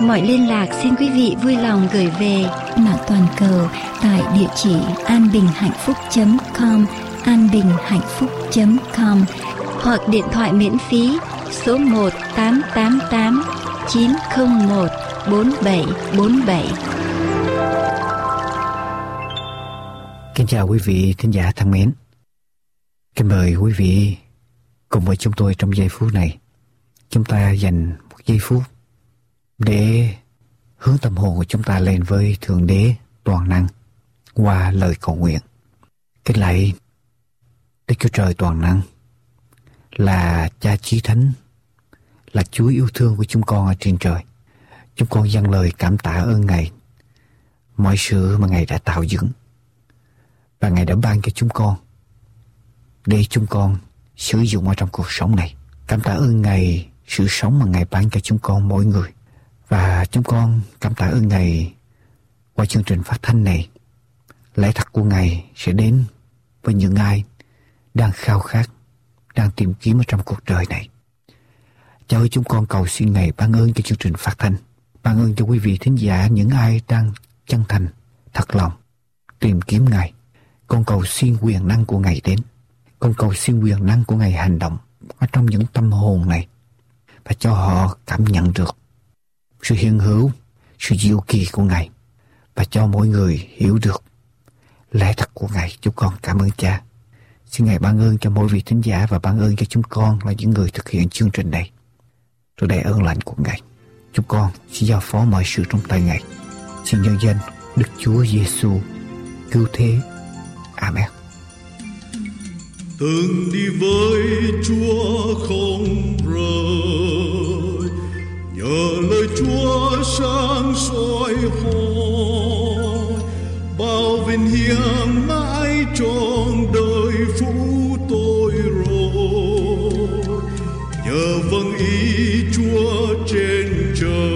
mọi liên lạc xin quý vị vui lòng gửi về mạng toàn cầu tại địa chỉ anbinhhạnhphúc.com anbinhhạnhphúc.com hoặc điện thoại miễn phí số 1 888 901 4747. Kính chào quý vị thính giả thân mến. Kính mời quý vị cùng với chúng tôi trong giây phút này. Chúng ta dành một giây phút để hướng tâm hồn của chúng ta lên với Thượng Đế toàn năng qua lời cầu nguyện. Kính lạy Đức Chúa Trời toàn năng là Cha Chí Thánh, là Chúa yêu thương của chúng con ở trên trời. Chúng con dâng lời cảm tạ ơn Ngài mọi sự mà Ngài đã tạo dựng và Ngài đã ban cho chúng con để chúng con sử dụng ở trong cuộc sống này. Cảm tạ ơn Ngài sự sống mà Ngài ban cho chúng con mỗi người. Và chúng con cảm tạ ơn Ngài qua chương trình phát thanh này. Lẽ thật của Ngài sẽ đến với những ai đang khao khát, đang tìm kiếm ở trong cuộc đời này. Cha ơi chúng con cầu xin Ngài ban ơn cho chương trình phát thanh. Ban ơn cho quý vị thính giả những ai đang chân thành, thật lòng, tìm kiếm Ngài. Con cầu xin quyền năng của Ngài đến. Con cầu xin quyền năng của Ngài hành động ở trong những tâm hồn này và cho họ cảm nhận được sự hiện hữu, sự diệu kỳ của Ngài và cho mỗi người hiểu được lẽ thật của Ngài. Chúng con cảm ơn Cha. Xin Ngài ban ơn cho mỗi vị thính giả và ban ơn cho chúng con là những người thực hiện chương trình này. Tôi đầy ơn lành của Ngài. Chúng con xin giao phó mọi sự trong tay Ngài. Xin nhân danh Đức Chúa Giêsu cứu thế. Amen. Từng đi với Chúa không rời Nhờ lời Chúa sáng soi hoi Bao vinh hiển mãi trọn đời phú tôi rồi. Nhờ vâng ý Chúa trên trời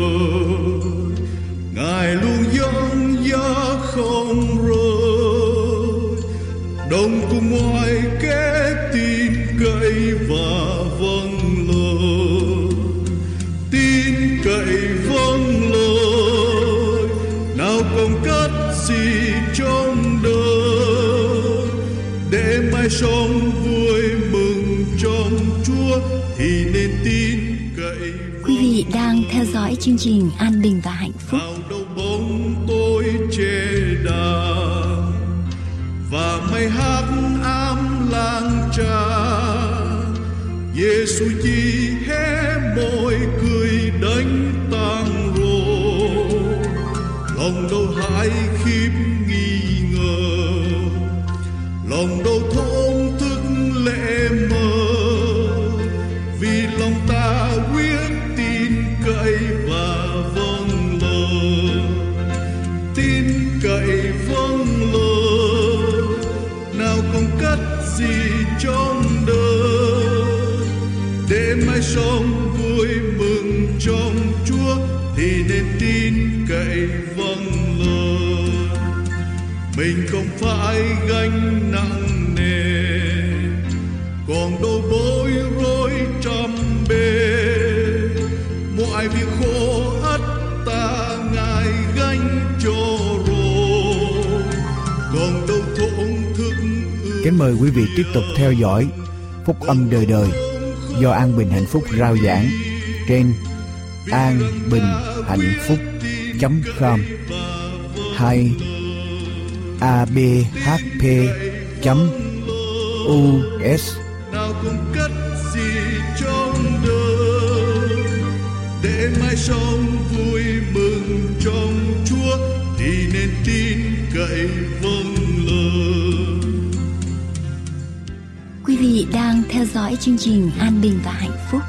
dõi chương trình An Bình và Hạnh Phúc. vào đầu bóng tôi chê đà, và mây hát ám lang trà. Giêsu chi hé môi cười đánh tan rồ. lòng đâu hãi khiếp nghi ngờ, lòng đâu thôi phải gánh nặng nề. Còn đâu bối rối trăm bề mọi việc khổ ắt ta ngài gánh cho rồi. Còn đâu thổn thức Kính mời quý vị tiếp tục theo dõi Phúc âm đời đời do An Bình Hạnh Phúc rao giảng trên an bình hạnh phúc com. hay abhp us nào cũng cất gì trong đời để mai sống vui mừng trong Chúa thì nên tin cậy vâng lời Quý vị đang theo dõi chương trình An Bình và Hạnh Phúc.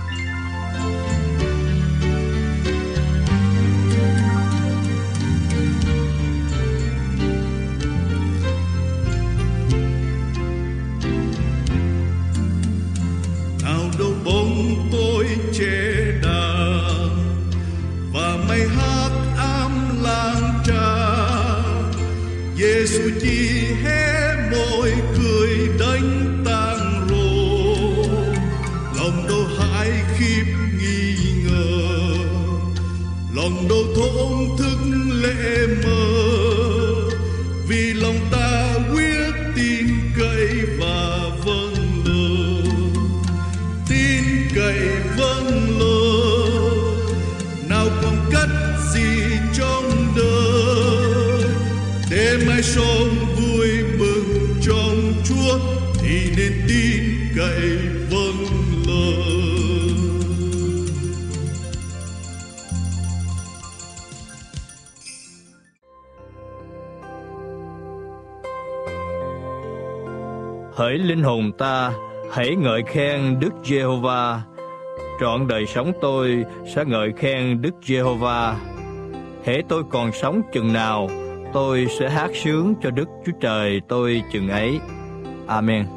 Giêsu chỉ hé môi cười đánh tang rồ. Lòng đâu hãi khiếp nghi ngờ. Lòng đâu thổn thức lệ mơ cậy vâng lời. Hỡi linh hồn ta, hãy ngợi khen đức giê-hô-va. Trọn đời sống tôi sẽ ngợi khen đức giê-hô-va. Hễ tôi còn sống chừng nào, tôi sẽ hát sướng cho đức chúa trời tôi chừng ấy. Amen.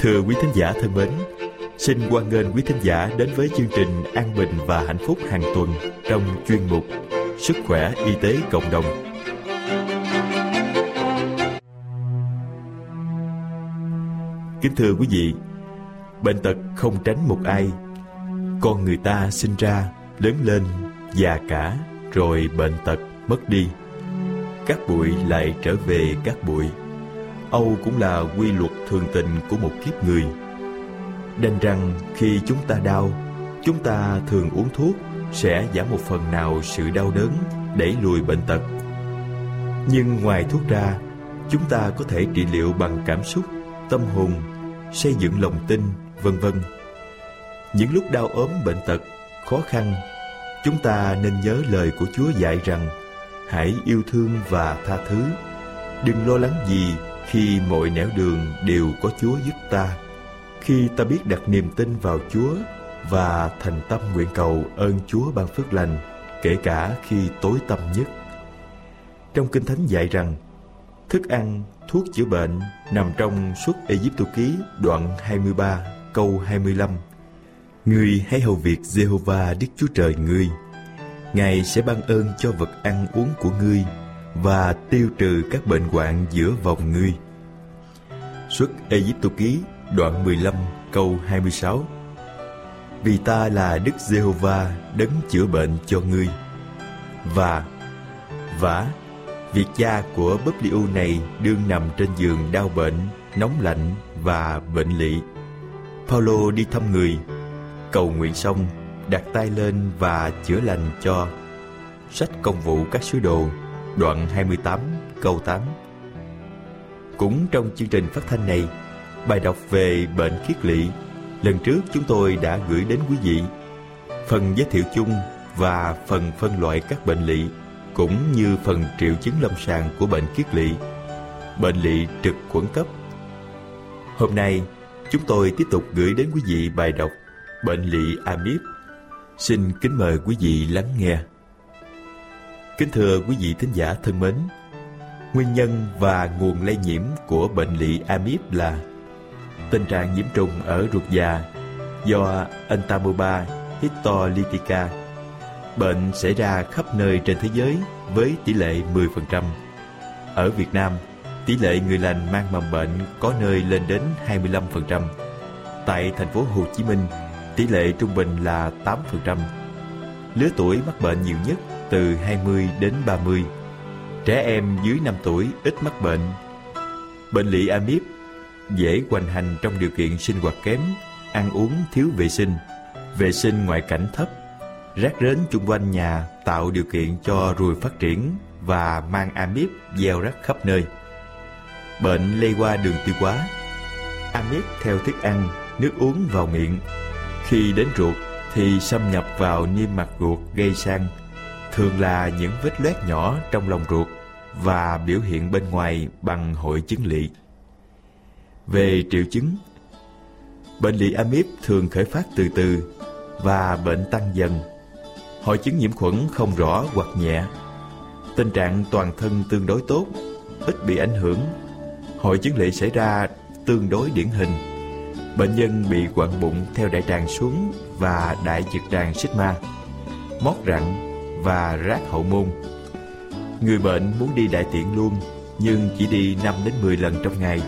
Thưa quý thính giả thân mến, xin hoan nghênh quý thính giả đến với chương trình An Bình và Hạnh Phúc hàng tuần trong chuyên mục Sức khỏe y tế cộng đồng. Kính thưa quý vị, bệnh tật không tránh một ai. Con người ta sinh ra, lớn lên, già cả, rồi bệnh tật mất đi. Các bụi lại trở về các bụi. Âu cũng là quy luật thường tình của một kiếp người. Đành rằng khi chúng ta đau, chúng ta thường uống thuốc sẽ giảm một phần nào sự đau đớn, đẩy lùi bệnh tật. Nhưng ngoài thuốc ra, chúng ta có thể trị liệu bằng cảm xúc, tâm hồn, xây dựng lòng tin, vân vân. Những lúc đau ốm bệnh tật, khó khăn, chúng ta nên nhớ lời của Chúa dạy rằng hãy yêu thương và tha thứ. Đừng lo lắng gì khi mọi nẻo đường đều có Chúa giúp ta. Khi ta biết đặt niềm tin vào Chúa và thành tâm nguyện cầu ơn Chúa ban phước lành, kể cả khi tối tâm nhất. Trong Kinh Thánh dạy rằng, thức ăn, thuốc chữa bệnh nằm trong suốt Egypto ký đoạn 23 câu 25. Ngươi hãy hầu việc Jehovah Đức Chúa Trời ngươi. Ngài sẽ ban ơn cho vật ăn uống của ngươi và tiêu trừ các bệnh hoạn giữa vòng ngươi. Xuất Egypto ký đoạn 15 câu 26 Vì ta là Đức Giê-hô-va đấng chữa bệnh cho ngươi. Và vả Việc cha của búp li này đương nằm trên giường đau bệnh, nóng lạnh và bệnh lị. Paulo đi thăm người, cầu nguyện xong, đặt tay lên và chữa lành cho. Sách công vụ các sứ đồ, đoạn 28, câu 8. Cũng trong chương trình phát thanh này, bài đọc về bệnh khiết lỵ lần trước chúng tôi đã gửi đến quý vị phần giới thiệu chung và phần phân loại các bệnh lỵ cũng như phần triệu chứng lâm sàng của bệnh kiết lỵ, bệnh lỵ trực khuẩn cấp. Hôm nay, chúng tôi tiếp tục gửi đến quý vị bài đọc Bệnh lỵ amip. Xin kính mời quý vị lắng nghe. Kính thưa quý vị thính giả thân mến, nguyên nhân và nguồn lây nhiễm của bệnh lị amip là tình trạng nhiễm trùng ở ruột già do Entamoeba histolytica Bệnh xảy ra khắp nơi trên thế giới với tỷ lệ 10%. Ở Việt Nam, tỷ lệ người lành mang mầm bệnh có nơi lên đến 25%. Tại thành phố Hồ Chí Minh, tỷ lệ trung bình là 8%. Lứa tuổi mắc bệnh nhiều nhất từ 20 đến 30. Trẻ em dưới 5 tuổi ít mắc bệnh. Bệnh lỵ amip dễ hoành hành trong điều kiện sinh hoạt kém, ăn uống thiếu vệ sinh, vệ sinh ngoại cảnh thấp Rác rến chung quanh nhà tạo điều kiện cho ruồi phát triển và mang amip gieo rắc khắp nơi. bệnh lây qua đường tiêu hóa. Amip theo thức ăn, nước uống vào miệng. Khi đến ruột thì xâm nhập vào niêm mạc ruột gây sang, thường là những vết loét nhỏ trong lòng ruột và biểu hiện bên ngoài bằng hội chứng lị Về triệu chứng, bệnh lị amip thường khởi phát từ từ và bệnh tăng dần. Hội chứng nhiễm khuẩn không rõ hoặc nhẹ. Tình trạng toàn thân tương đối tốt, ít bị ảnh hưởng. Hội chứng lị xảy ra tương đối điển hình. Bệnh nhân bị quặn bụng theo đại tràng xuống và đại trực tràng sigma, mót rặn và rác hậu môn. Người bệnh muốn đi đại tiện luôn, nhưng chỉ đi 5 đến 10 lần trong ngày.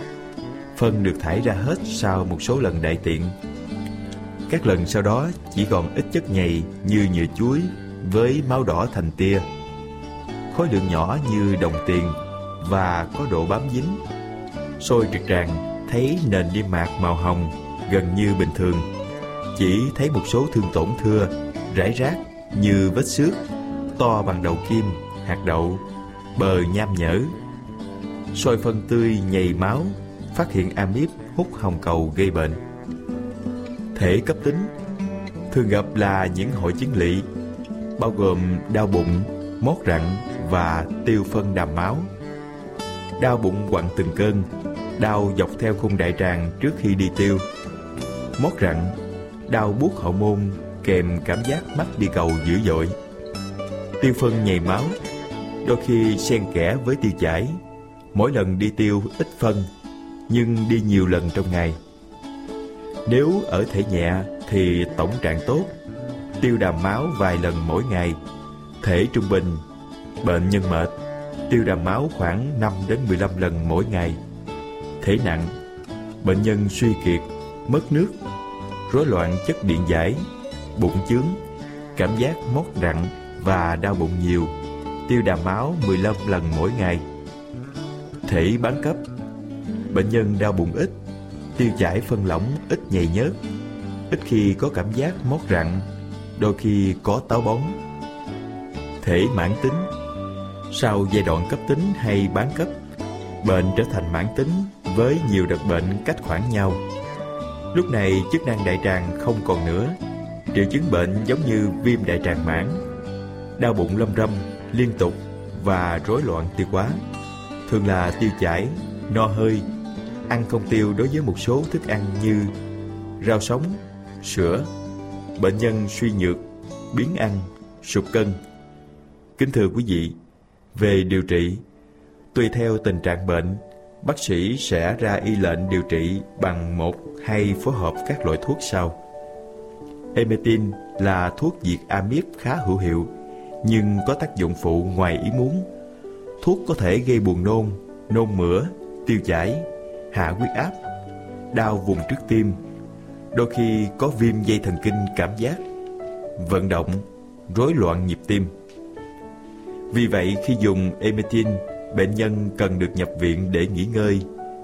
Phân được thải ra hết sau một số lần đại tiện. Các lần sau đó chỉ còn ít chất nhầy như nhựa chuối với máu đỏ thành tia. Khối lượng nhỏ như đồng tiền và có độ bám dính. Sôi trực tràng thấy nền niêm mạc màu hồng gần như bình thường. Chỉ thấy một số thương tổn thưa, rải rác như vết xước, to bằng đầu kim, hạt đậu, bờ nham nhở. Soi phân tươi nhầy máu, phát hiện amip hút hồng cầu gây bệnh. Thể cấp tính thường gặp là những hội chứng lỵ, bao gồm đau bụng, mót rặn và tiêu phân đàm máu. Đau bụng quặn từng cơn, đau dọc theo khung đại tràng trước khi đi tiêu. Mót rặn, đau buốt hậu môn kèm cảm giác mắt đi cầu dữ dội. Tiêu phân nhầy máu, đôi khi xen kẽ với tiêu chảy. Mỗi lần đi tiêu ít phân, nhưng đi nhiều lần trong ngày. Nếu ở thể nhẹ thì tổng trạng tốt, tiêu đàm máu vài lần mỗi ngày. Thể trung bình, bệnh nhân mệt, tiêu đàm máu khoảng 5 đến 15 lần mỗi ngày. Thể nặng, bệnh nhân suy kiệt, mất nước, rối loạn chất điện giải, bụng chướng, cảm giác mót rặn và đau bụng nhiều, tiêu đàm máu 15 lần mỗi ngày. Thể bán cấp, bệnh nhân đau bụng ít, tiêu chảy phân lỏng ít nhầy nhớt, ít khi có cảm giác mót rặn, đôi khi có táo bón. Thể mãn tính Sau giai đoạn cấp tính hay bán cấp, bệnh trở thành mãn tính với nhiều đợt bệnh cách khoảng nhau. Lúc này chức năng đại tràng không còn nữa, triệu chứng bệnh giống như viêm đại tràng mãn, đau bụng lâm râm liên tục và rối loạn tiêu hóa, thường là tiêu chảy, no hơi, ăn không tiêu đối với một số thức ăn như rau sống, sữa, bệnh nhân suy nhược, biến ăn, sụt cân. Kính thưa quý vị, về điều trị, tùy theo tình trạng bệnh, bác sĩ sẽ ra y lệnh điều trị bằng một hay phối hợp các loại thuốc sau. Emetin là thuốc diệt amip khá hữu hiệu, nhưng có tác dụng phụ ngoài ý muốn. Thuốc có thể gây buồn nôn, nôn mửa, tiêu chảy, hạ huyết áp, đau vùng trước tim, đôi khi có viêm dây thần kinh cảm giác, vận động, rối loạn nhịp tim. Vì vậy khi dùng emetin, bệnh nhân cần được nhập viện để nghỉ ngơi,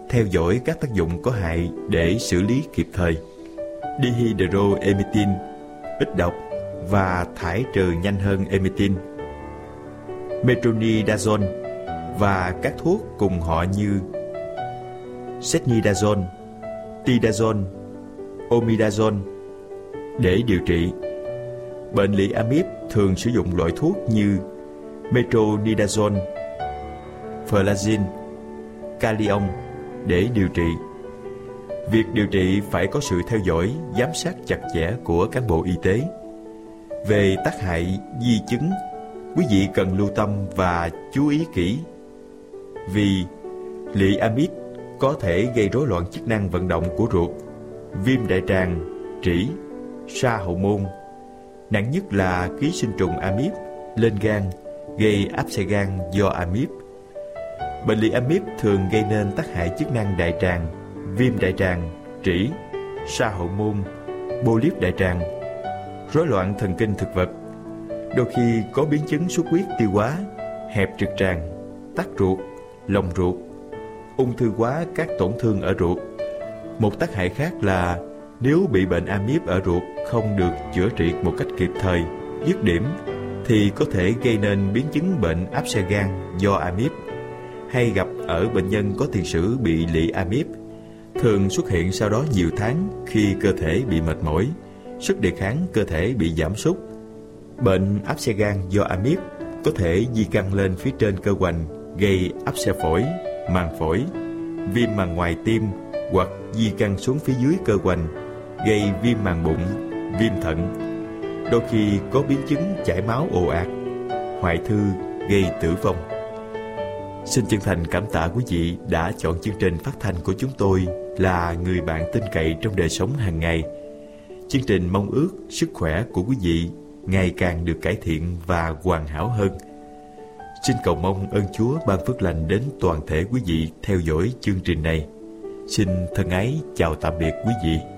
theo dõi các tác dụng có hại để xử lý kịp thời. Dihydroemetin ít độc và thải trừ nhanh hơn emetin. Metronidazole và các thuốc cùng họ như Setnidazole, Tidazole, Omidazole để điều trị. Bệnh lỵ amip thường sử dụng loại thuốc như Metronidazole, Flagin, Calion để điều trị. Việc điều trị phải có sự theo dõi, giám sát chặt chẽ của cán bộ y tế. Về tác hại di chứng, quý vị cần lưu tâm và chú ý kỹ. Vì lị amip có thể gây rối loạn chức năng vận động của ruột, viêm đại tràng, trĩ, sa hậu môn. Nặng nhất là ký sinh trùng amip lên gan, gây áp xe gan do amip. Bệnh lý amip thường gây nên tác hại chức năng đại tràng, viêm đại tràng, trĩ, sa hậu môn, polyp đại tràng, rối loạn thần kinh thực vật. Đôi khi có biến chứng xuất huyết tiêu hóa, hẹp trực tràng, tắc ruột, lồng ruột, ung thư hóa các tổn thương ở ruột. Một tác hại khác là nếu bị bệnh amip ở ruột không được chữa trị một cách kịp thời, dứt điểm thì có thể gây nên biến chứng bệnh áp xe gan do amip hay gặp ở bệnh nhân có tiền sử bị lị amip thường xuất hiện sau đó nhiều tháng khi cơ thể bị mệt mỏi, sức đề kháng cơ thể bị giảm sút. Bệnh áp xe gan do amip có thể di căn lên phía trên cơ hoành gây áp xe phổi, màng phổi, viêm màng ngoài tim hoặc di căn xuống phía dưới cơ hoành gây viêm màng bụng, viêm thận. Đôi khi có biến chứng chảy máu ồ ạt, hoại thư gây tử vong. Xin chân thành cảm tạ quý vị đã chọn chương trình phát thanh của chúng tôi là người bạn tin cậy trong đời sống hàng ngày. Chương trình mong ước sức khỏe của quý vị ngày càng được cải thiện và hoàn hảo hơn. Xin cầu mong ơn Chúa ban phước lành đến toàn thể quý vị theo dõi chương trình này. Xin thân ái chào tạm biệt quý vị.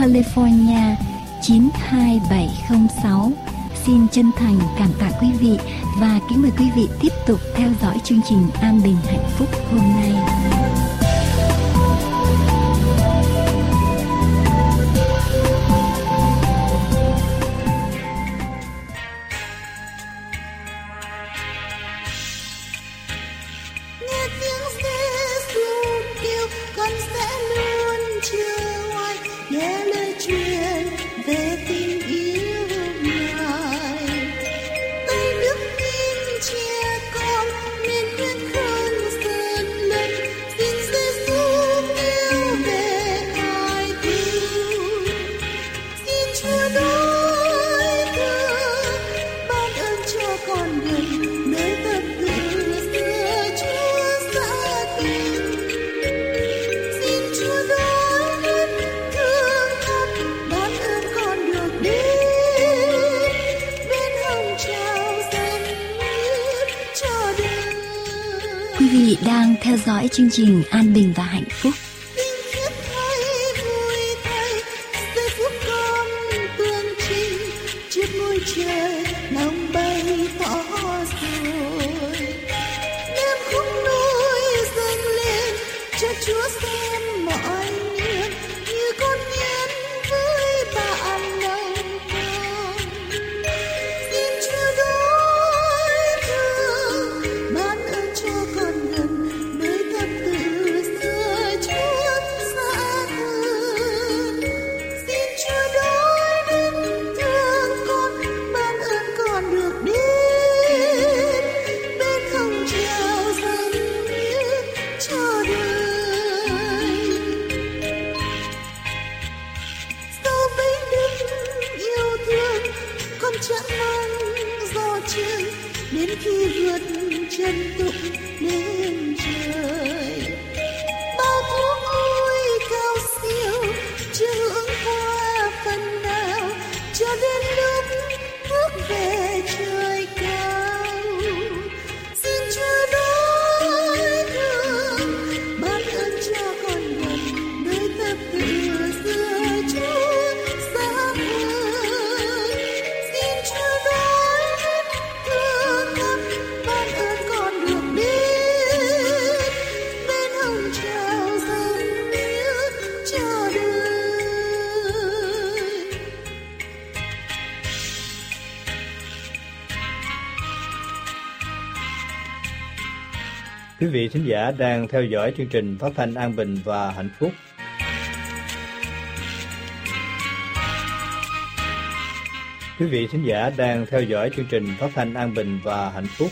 California 92706. Xin chân thành cảm tạ quý vị và kính mời quý vị tiếp tục theo dõi chương trình An Bình Hạnh Phúc hôm nay. Dõi chương trình An Bình và Hạnh Phúc. Thính giả đang theo dõi chương trình phát thanh an bình và hạnh phúc. Quý vị thính giả đang theo dõi chương trình phát thanh an bình và hạnh phúc.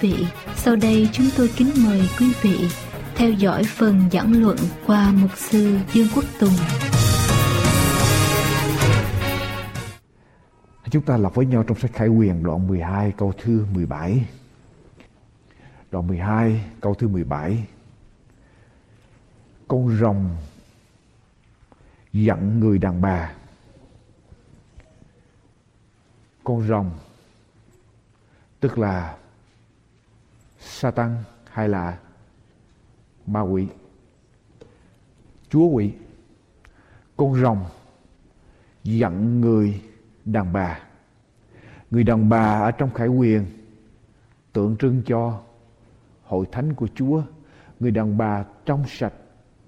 Vị, sau đây chúng tôi kính mời quý vị theo dõi phần giảng luận qua mục sư Dương Quốc Tùng. Chúng ta đọc với nhau trong sách Khải Quyền đoạn 12 câu thứ 17. Đoạn 12 câu thứ 17. Con rồng dặn người đàn bà. Con rồng tức là Satan hay là ma quỷ. Chúa quỷ. Con rồng giận người đàn bà. Người đàn bà ở trong khải quyền tượng trưng cho hội thánh của Chúa. Người đàn bà trong sạch,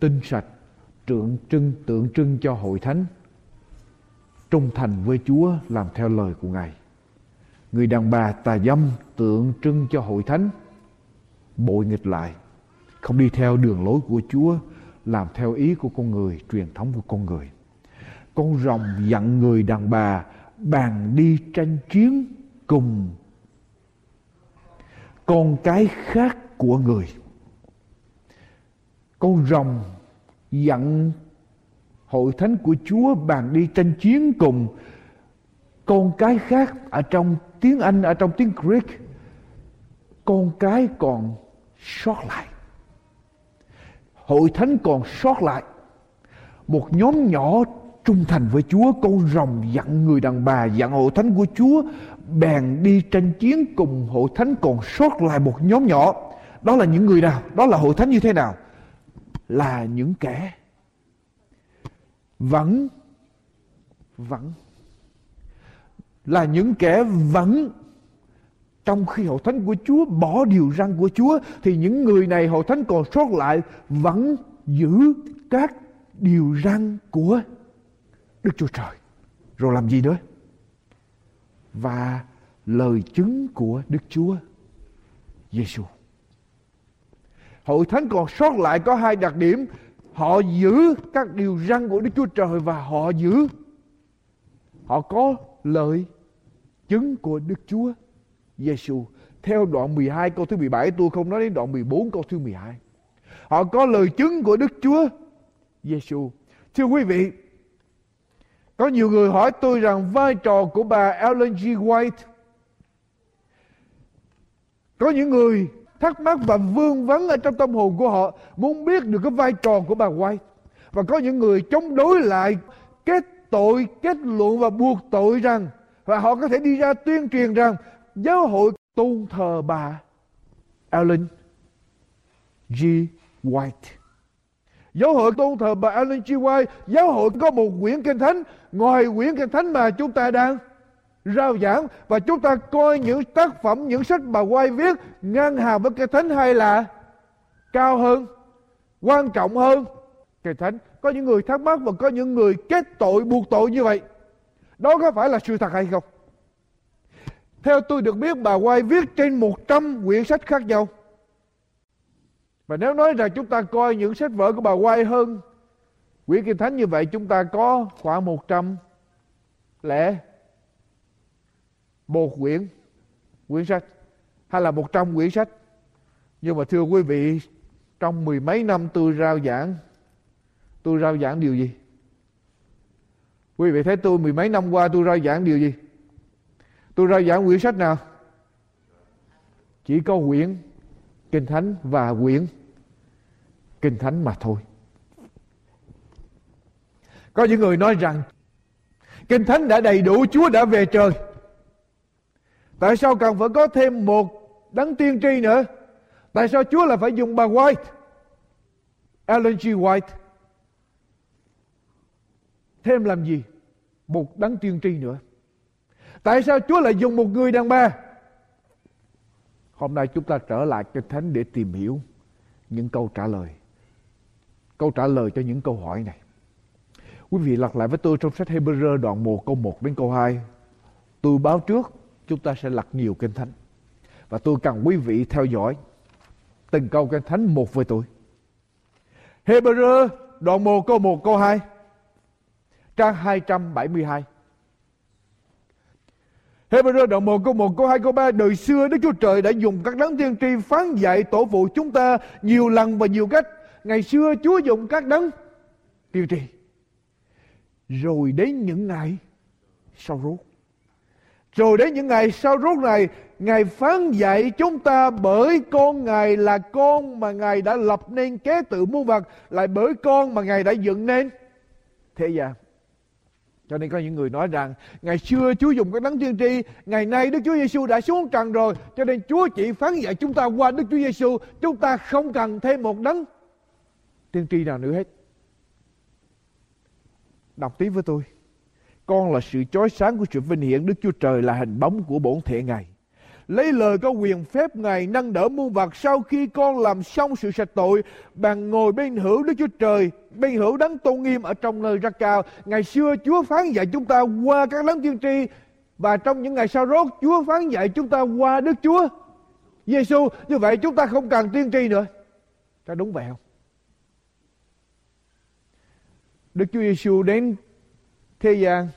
tinh sạch, tượng trưng tượng trưng cho hội thánh. Trung thành với Chúa làm theo lời của Ngài. Người đàn bà tà dâm tượng trưng cho hội thánh bội nghịch lại, không đi theo đường lối của Chúa, làm theo ý của con người, truyền thống của con người. Con rồng dặn người đàn bà, bàn đi tranh chiến cùng con cái khác của người. Con rồng dặn hội thánh của Chúa, bàn đi tranh chiến cùng con cái khác ở trong tiếng Anh, ở trong tiếng Greek. Con cái còn sót lại. Hội thánh còn sót lại một nhóm nhỏ trung thành với Chúa con rồng dặn người đàn bà, dặn hội thánh của Chúa, bèn đi tranh chiến cùng hội thánh, còn sót lại một nhóm nhỏ. Đó là những người nào? Đó là hội thánh như thế nào? Là những kẻ vẫn vẫn là những kẻ vẫn trong khi hội thánh của Chúa bỏ điều răn của Chúa, thì những người này hội thánh còn sót lại vẫn giữ các điều răn của Đức Chúa Trời. Rồi làm gì nữa? Và lời chứng của Đức Chúa Giêsu. Hội thánh còn sót lại có hai đặc điểm. Họ giữ các điều răn của Đức Chúa Trời và họ giữ, họ có lời chứng của Đức Chúa Giêsu theo đoạn 12 câu thứ 17 tôi không nói đến đoạn 14 câu thứ 12. Họ có lời chứng của Đức Chúa Giêsu. Thưa quý vị, có nhiều người hỏi tôi rằng vai trò của bà Ellen G. White có những người thắc mắc và vương vấn ở trong tâm hồn của họ muốn biết được cái vai trò của bà White và có những người chống đối lại kết tội kết luận và buộc tội rằng và họ có thể đi ra tuyên truyền rằng giáo hội tôn thờ bà Ellen G. White. Giáo hội tôn thờ bà Ellen G. White, giáo hội có một quyển kinh thánh, ngoài quyển kinh thánh mà chúng ta đang rao giảng và chúng ta coi những tác phẩm, những sách bà White viết ngang hàng với kinh thánh hay là cao hơn, quan trọng hơn kinh thánh. Có những người thắc mắc và có những người kết tội buộc tội như vậy. Đó có phải là sự thật hay không? Theo tôi được biết bà White viết trên 100 quyển sách khác nhau. Và nếu nói rằng chúng ta coi những sách vở của bà White hơn Quyển Kinh Thánh như vậy chúng ta có khoảng 100 lẻ một quyển quyển sách hay là 100 quyển sách. Nhưng mà thưa quý vị, trong mười mấy năm tôi rao giảng, tôi rao giảng điều gì? Quý vị thấy tôi mười mấy năm qua tôi rao giảng điều gì? Tôi ra giảng quyển sách nào? Chỉ có quyển Kinh Thánh và quyển Kinh Thánh mà thôi. Có những người nói rằng, Kinh Thánh đã đầy đủ, Chúa đã về trời Tại sao cần phải có thêm một đấng tiên tri nữa Tại sao Chúa là phải dùng bà White Ellen G. White Thêm làm gì Một đấng tiên tri nữa Tại sao Chúa lại dùng một người đàn bà Hôm nay chúng ta trở lại Kinh Thánh để tìm hiểu những câu trả lời. Câu trả lời cho những câu hỏi này. Quý vị lật lại với tôi trong sách Hebrew đoạn 1 câu 1 đến câu 2. Tôi báo trước, chúng ta sẽ lật nhiều kinh thánh. Và tôi cần quý vị theo dõi từng câu kinh thánh một với tôi. Hebrew đoạn 1 câu 1 câu 2. Trang 272. Hebrew đoạn 1 câu 1 câu 2 câu 3 Đời xưa Đức Chúa Trời đã dùng các đấng tiên tri phán dạy tổ phụ chúng ta nhiều lần và nhiều cách. Ngày xưa Chúa dùng các đấng tiên tri. Rồi đến những ngày sau rốt Rồi đến những ngày sau rốt này, Ngài phán dạy chúng ta bởi con Ngài là con mà Ngài đã lập nên kế tự muôn vật Lại bởi con mà Ngài đã dựng nên thế gian cho nên có những người nói rằng ngày xưa Chúa dùng cái đấng tiên tri, ngày nay Đức Chúa Giêsu đã xuống trần rồi, cho nên Chúa chỉ phán dạy chúng ta qua Đức Chúa Giêsu, chúng ta không cần thêm một đấng tiên tri nào nữa hết. Đọc tiếp với tôi. Con là sự chói sáng của sự vinh hiển Đức Chúa Trời là hình bóng của bổn thể Ngài lấy lời có quyền phép Ngài nâng đỡ muôn vật sau khi con làm xong sự sạch tội, bàn ngồi bên hữu Đức Chúa Trời, bên hữu đấng tôn nghiêm ở trong nơi rất cao. Ngày xưa Chúa phán dạy chúng ta qua các đấng tiên tri và trong những ngày sau rốt Chúa phán dạy chúng ta qua Đức Chúa Giêsu. Như vậy chúng ta không cần tiên tri nữa. Có đúng vậy không? Đức Chúa Giêsu đến thế gian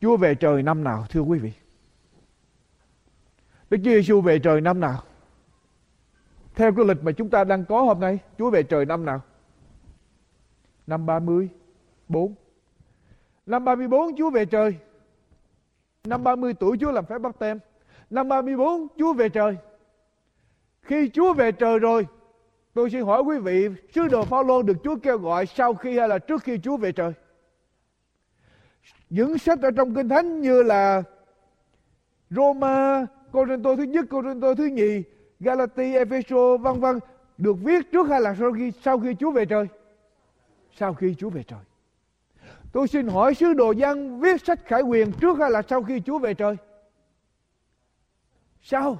Chúa về trời năm nào thưa quý vị? Đức Chúa Giêsu về trời năm nào? Theo cái lịch mà chúng ta đang có hôm nay, Chúa về trời năm nào? Năm 34. Năm 34 Chúa về trời. Năm 30 tuổi Chúa làm phép bắt tem. Năm 34 Chúa về trời. Khi Chúa về trời rồi, tôi xin hỏi quý vị, sứ đồ Phaolô được Chúa kêu gọi sau khi hay là trước khi Chúa về trời? Những sách ở trong Kinh Thánh như là Roma, Corinto thứ nhất, Corinto thứ nhì, Galati, Epheso vân vân được viết trước hay là sau khi sau khi Chúa về trời? Sau khi Chúa về trời. Tôi xin hỏi sứ đồ dân viết sách khải quyền trước hay là sau khi Chúa về trời? Sau.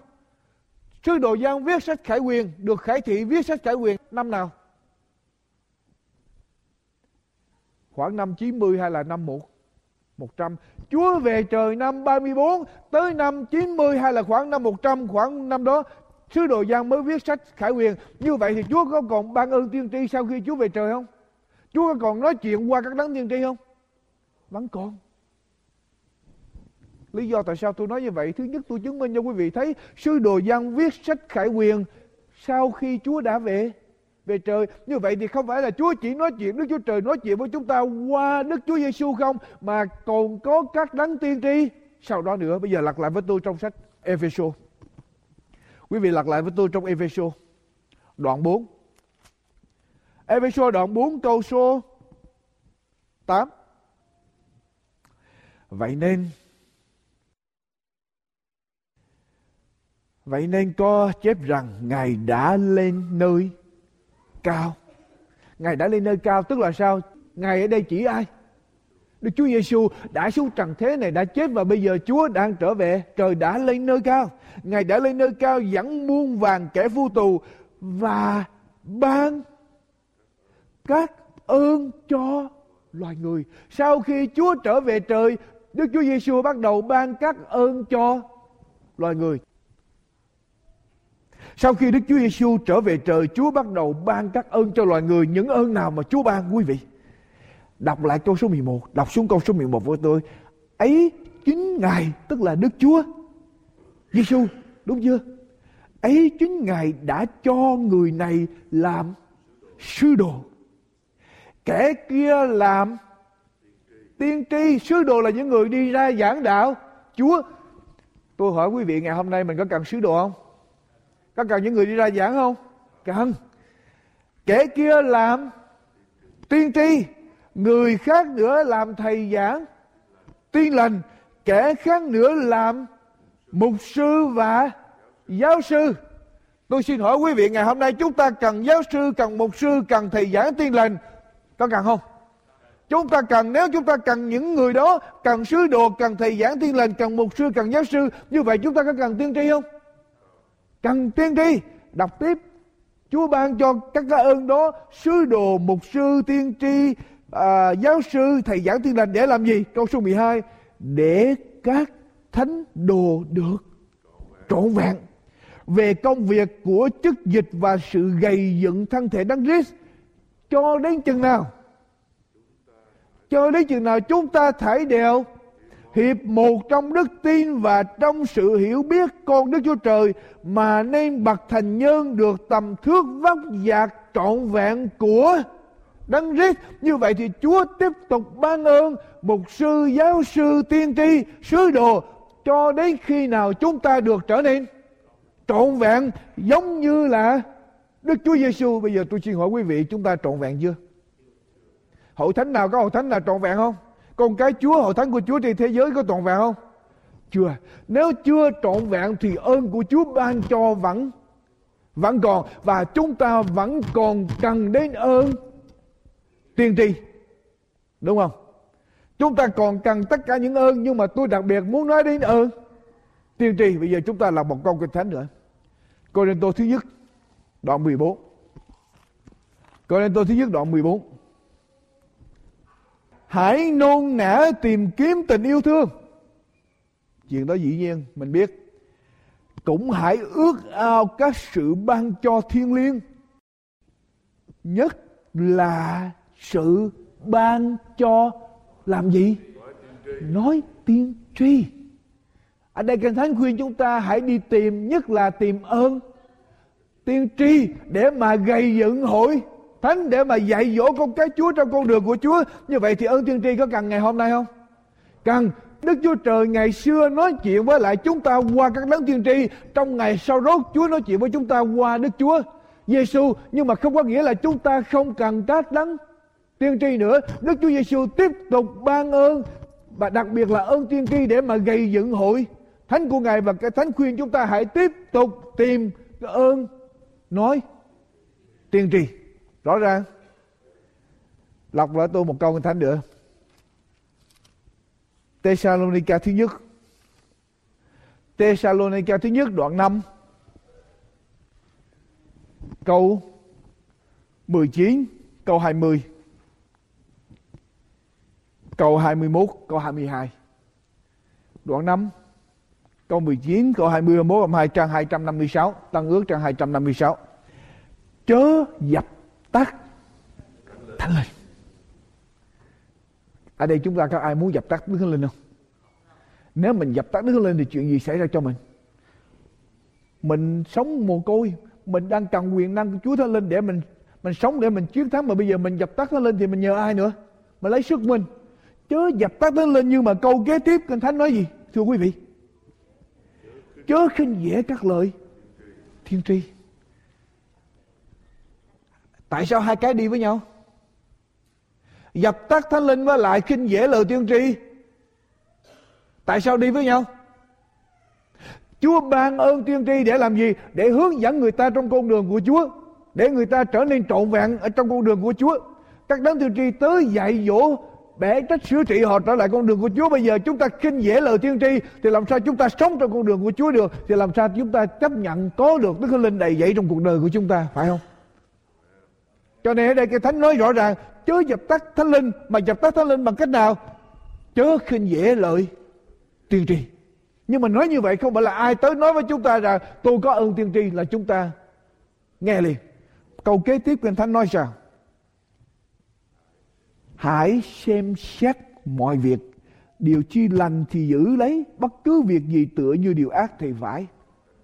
Sứ đồ dân viết sách khải quyền được khải thị viết sách khải quyền năm nào? Khoảng năm 90 hay là năm 1? 100. Chúa về trời năm 34 tới năm 90 hay là khoảng năm 100 khoảng năm đó, sứ đồ Giang mới viết sách Khải Quyền. Như vậy thì Chúa có còn ban ơn tiên tri sau khi Chúa về trời không? Chúa có còn nói chuyện qua các đấng tiên tri không? Vẫn còn. Lý do tại sao tôi nói như vậy? Thứ nhất tôi chứng minh cho quý vị thấy, sứ đồ Giang viết sách Khải Quyền sau khi Chúa đã về về trời. Như vậy thì không phải là Chúa chỉ nói chuyện, Đức Chúa Trời nói chuyện với chúng ta qua Đức Chúa Giêsu không, mà còn có các đấng tiên tri sau đó nữa. Bây giờ lật lại với tôi trong sách Epheso. Quý vị lật lại với tôi trong Epheso đoạn 4. Epheso đoạn 4 câu số 8. Vậy nên Vậy nên có chép rằng Ngài đã lên nơi cao. Ngài đã lên nơi cao tức là sao? Ngài ở đây chỉ ai? Đức Chúa Giêsu đã xuống trần thế này đã chết và bây giờ Chúa đang trở về. Trời đã lên nơi cao. Ngài đã lên nơi cao dẫn muôn vàng kẻ phu tù và ban các ơn cho loài người. Sau khi Chúa trở về trời, Đức Chúa Giêsu bắt đầu ban các ơn cho loài người. Sau khi Đức Chúa Giêsu trở về trời, Chúa bắt đầu ban các ơn cho loài người. Những ơn nào mà Chúa ban quý vị? Đọc lại câu số 11, đọc xuống câu số 11 với tôi. Ấy chính Ngài, tức là Đức Chúa Giêsu, đúng chưa? Ấy chính Ngài đã cho người này làm sứ đồ. Kẻ kia làm tiên tri, sứ đồ là những người đi ra giảng đạo. Chúa, tôi hỏi quý vị ngày hôm nay mình có cần sứ đồ không? Có cần những người đi ra giảng không? Cần. Kẻ kia làm tiên tri, người khác nữa làm thầy giảng tiên lành, kẻ khác nữa làm mục sư và giáo sư. Tôi xin hỏi quý vị ngày hôm nay chúng ta cần giáo sư, cần mục sư, cần thầy giảng tiên lành. Có cần không? Chúng ta cần nếu chúng ta cần những người đó, cần sứ đồ, cần thầy giảng tiên lành, cần mục sư, cần giáo sư, như vậy chúng ta có cần tiên tri không? Cần tiên tri. Đọc tiếp. Chúa ban cho các cái ơn đó sứ đồ, mục sư, tiên tri, à, giáo sư, thầy giảng tiên lành để làm gì? Câu số 12. Để các thánh đồ được trọn vẹn về công việc của chức dịch và sự gầy dựng thân thể Đấng Christ cho đến chừng nào? Cho đến chừng nào chúng ta thải đều hiệp một trong đức tin và trong sự hiểu biết con Đức Chúa Trời mà nên bậc thành nhân được tầm thước vóc dạc trọn vẹn của Đấng Christ. Như vậy thì Chúa tiếp tục ban ơn mục sư, giáo sư, tiên tri, sứ đồ cho đến khi nào chúng ta được trở nên trọn vẹn giống như là Đức Chúa Giêsu. Bây giờ tôi xin hỏi quý vị chúng ta trọn vẹn chưa? Hội thánh nào có hội thánh nào trọn vẹn không? Con cái Chúa, hội thánh của Chúa trên thế giới có trọn vẹn không? Chưa. Nếu chưa trọn vẹn thì ơn của Chúa ban cho vẫn vẫn còn và chúng ta vẫn còn cần đến ơn tiên tri. Đúng không? Chúng ta còn cần tất cả những ơn nhưng mà tôi đặc biệt muốn nói đến ơn tiên tri. Bây giờ chúng ta làm một câu kinh thánh nữa. Cô Tô thứ nhất đoạn 14. Cô Tô thứ nhất đoạn 14. Hãy nôn nã tìm kiếm tình yêu thương. Chuyện đó dĩ nhiên, mình biết. Cũng hãy ước ao các sự ban cho thiên liêng. Nhất là sự ban cho làm gì? Nói tiên tri. Ở đây Kinh Thánh khuyên chúng ta hãy đi tìm, nhất là tìm ơn, tiên tri để mà gây dựng hội thánh để mà dạy dỗ con cái Chúa trong con đường của Chúa. Như vậy thì ơn tiên tri có cần ngày hôm nay không? Cần. Đức Chúa Trời ngày xưa nói chuyện với lại chúng ta qua các đấng tiên tri. Trong ngày sau rốt, Chúa nói chuyện với chúng ta qua Đức Chúa Giêsu nhưng mà không có nghĩa là chúng ta không cần các đấng tiên tri nữa. Đức Chúa Giêsu tiếp tục ban ơn và đặc biệt là ơn tiên tri để mà gây dựng hội thánh của Ngài và cái thánh khuyên chúng ta hãy tiếp tục tìm cái ơn nói tiên tri rõ ràng. Lọc lại tôi một câu kinh thánh nữa. Tesalonica thứ nhất. Tesalonica thứ nhất đoạn 5 câu 19 câu 20 câu 21 câu 22 đoạn 5 câu 19 câu 20 21 22 trang 256 tăng ước trang 256 chớ dập tắt thánh linh. Ở đây chúng ta có ai muốn dập tắt đức thánh linh không? Nếu mình dập tắt đức thánh linh thì chuyện gì xảy ra cho mình? Mình sống mồ côi. Mình đang cần quyền năng của chúa thánh linh để mình mình sống để mình chiến thắng. Mà bây giờ mình dập tắt thánh linh thì mình nhờ ai nữa? Mà lấy sức mình. Chớ dập tắt thánh linh nhưng mà câu kế tiếp kinh thánh nói gì? Thưa quý vị. Chớ khinh dễ các lời thiên tri tại sao hai cái đi với nhau dập tắt thánh linh với lại khinh dễ lời tiên tri tại sao đi với nhau Chúa ban ơn tiên tri để làm gì? Để hướng dẫn người ta trong con đường của Chúa. Để người ta trở nên trọn vẹn ở trong con đường của Chúa. Các đấng tiên tri tới dạy dỗ bẻ trách sửa trị họ trở lại con đường của Chúa. Bây giờ chúng ta khinh dễ lời tiên tri thì làm sao chúng ta sống trong con đường của Chúa được? Thì làm sao chúng ta chấp nhận có được Đức Thánh Linh đầy dẫy trong cuộc đời của chúng ta, phải không? Cho nên ở đây cái Thánh nói rõ ràng, chớ dập tắt Thánh Linh mà dập tắt Thánh Linh bằng cách nào? Chớ khinh dễ lợi tiên tri. Nhưng mà nói như vậy không phải là ai tới nói với chúng ta rằng tôi có ơn tiên tri là chúng ta nghe liền. Câu kế tiếp Kinh Thánh nói sao? Hãy xem xét mọi việc Điều chi lành thì giữ lấy Bất cứ việc gì tựa như điều ác thì phải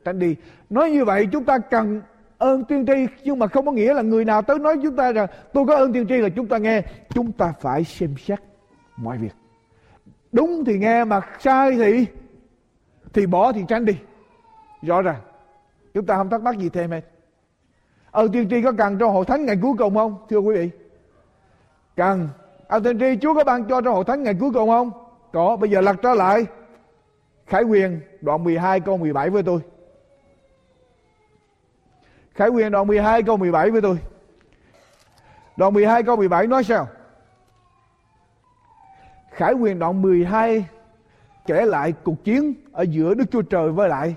Tránh đi Nói như vậy chúng ta cần ơn tiên tri, Nhưng mà không có nghĩa là người nào tới nói chúng ta rằng, Tôi có ơn tiên tri là chúng ta nghe. Chúng ta phải xem xét mọi việc. Đúng thì nghe, mà sai thì Thì bỏ thì tránh đi. Rõ ràng. Chúng ta không thắc mắc gì thêm hết. Ơn tiên tri có cần trong hội thánh ngày cuối cùng không, Thưa quý vị? Cần. Ơn tiên tri, Chúa có ban cho trong hội thánh ngày cuối cùng không? Có. Bây giờ lật trở lại. Khải quyền đoạn 12 câu 17 với tôi. Khải quyền đoạn 12 câu 17 với tôi Đoạn 12 câu 17 nói sao Khải quyền đoạn 12 kể lại cuộc chiến ở giữa Đức Chúa Trời với lại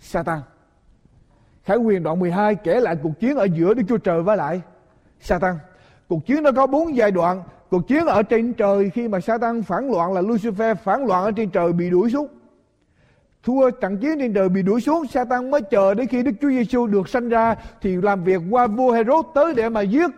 Satan. Khải quyền đoạn 12 kể lại cuộc chiến ở giữa Đức Chúa Trời với lại Satan. Cuộc chiến nó có bốn giai đoạn. Cuộc chiến ở trên trời khi mà Satan phản loạn là Lucifer phản loạn ở trên trời bị đuổi xuống. Thua trận chiến trên đời bị đuổi xuống, Satan mới chờ đến khi Đức Chúa Giêsu được sanh ra thì làm việc qua vua Herod tới để mà giết